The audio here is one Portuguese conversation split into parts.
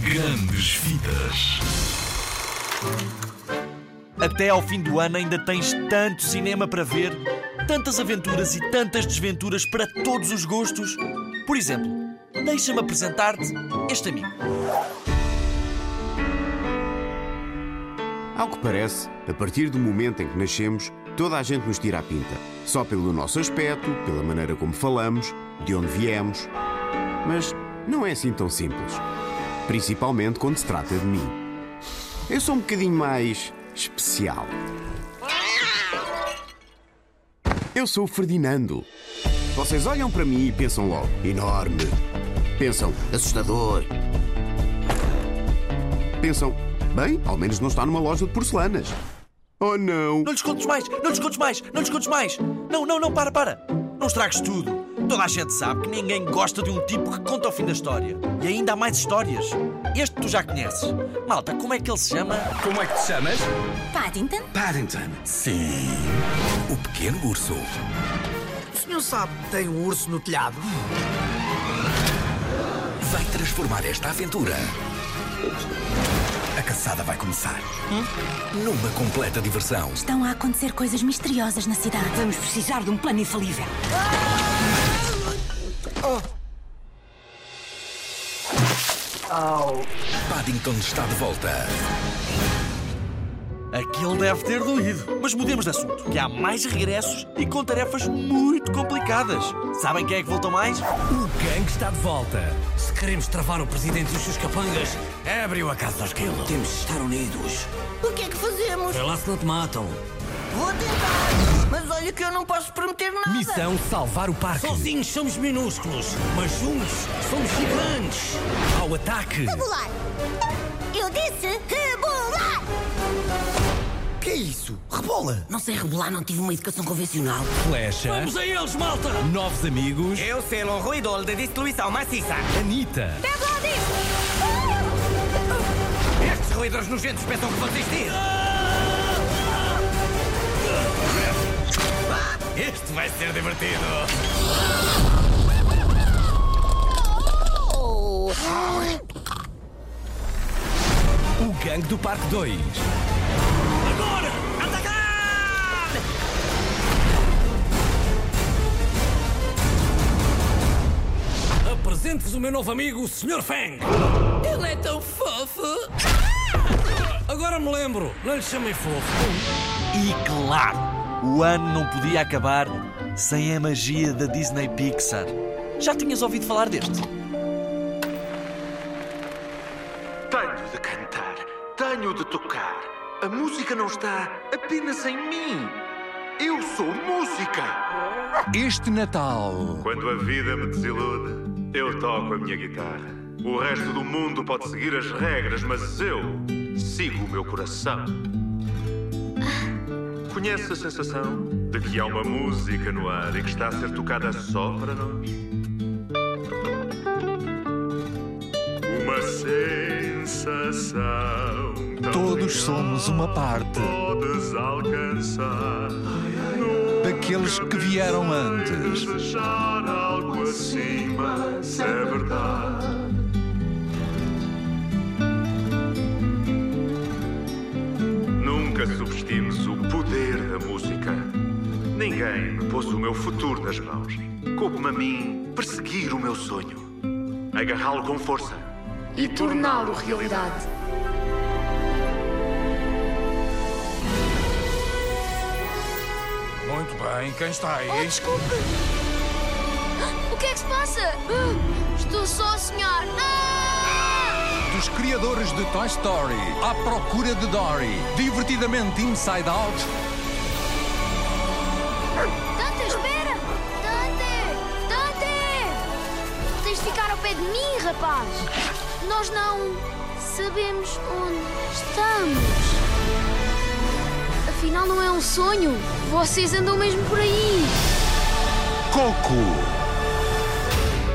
Grandes Vidas. Até ao fim do ano ainda tens tanto cinema para ver, tantas aventuras e tantas desventuras para todos os gostos. Por exemplo, deixa-me apresentar-te este amigo. Ao que parece, a partir do momento em que nascemos, toda a gente nos tira a pinta. Só pelo nosso aspecto, pela maneira como falamos, de onde viemos. Mas não é assim tão simples. Principalmente quando se trata de mim. Eu sou um bocadinho mais especial. Eu sou o Ferdinando. Vocês olham para mim e pensam logo: enorme. Pensam: assustador. Pensam: bem, ao menos não está numa loja de porcelanas. Oh não! Não lhes contes mais, não lhes contes mais, não lhes contes mais. Não, não, não, para, para. Não estragues tudo. Toda a gente sabe que ninguém gosta de um tipo que conta o fim da história. E ainda há mais histórias. Este tu já conheces. Malta, como é que ele se chama? Como é que te chamas? Paddington? Paddington. Sim. O pequeno urso. O senhor sabe que tem um urso no telhado? Vai transformar esta aventura. A caçada vai começar. Numa completa diversão. Estão a acontecer coisas misteriosas na cidade. Vamos precisar de um plano infalível. Paddington está de volta. Aquele deve ter doído. Mas mudemos de assunto, que há mais regressos e com tarefas muito complicadas. Sabem quem é que voltou mais? O gangue está de volta. Se queremos travar o presidente e os seus capangas, abre-o a casa aos quilos. Temos de estar unidos. O que é que fazemos? Vê lá se não te matam. Vou tentar, mas olha que eu não posso prometer nada. Missão salvar o parque. Sozinhos somos minúsculos, mas juntos somos gigantes. Ao ataque. Rebolar! Eu disse rebolar! Que é isso? Rebola! Não sei rebolar, não tive uma educação convencional. Flecha. Vamos a eles, malta. Novos amigos. Eu selo um ruído de destruição maciça. Anitta. Bebe lá disso! Estes ruídos nojentos pensam que vão desistir. Este vai ser divertido. O gangue do Parque 2. Agora! Atacar! Apresento-vos o meu novo amigo, o Sr. Fang. Ele é tão fofo! Agora me lembro, não lhe chamei fofo. E claro, o ano não podia acabar sem a magia da Disney Pixar. Já tinhas ouvido falar deste? Tenho de cantar, tenho de tocar. A música não está apenas em mim. Eu sou música. Este Natal. Quando a vida me desilude, eu toco a minha guitarra. O resto do mundo pode seguir as regras, mas eu sigo o meu coração. Conhece a sensação de que há uma música no ar e que está a ser tocada só para nós? Uma sensação. Todos somos uma parte Podes alcançar. daqueles que vieram antes. Desejar algo acima, se é verdade. Nunca subestimes o poder da música. Ninguém me pôs o meu futuro nas mãos. Coube-me a mim perseguir o meu sonho. Agarrá-lo com força. e torná-lo realidade. Muito bem, quem está aí? Oh, desculpe! O que é que se passa? Estou só a sonhar. Criadores de Toy Story, à procura de Dory, divertidamente Inside Out, Dante, espera! Dante! Dante! Tens de ficar ao pé de mim, rapaz! Nós não sabemos onde estamos. Afinal, não é um sonho. Vocês andam mesmo por aí. Coco.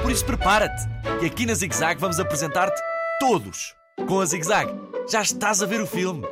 Por isso prepara-te, que aqui na Zig Zag vamos apresentar-te todos. Com a Zig Zag, já estás a ver o filme.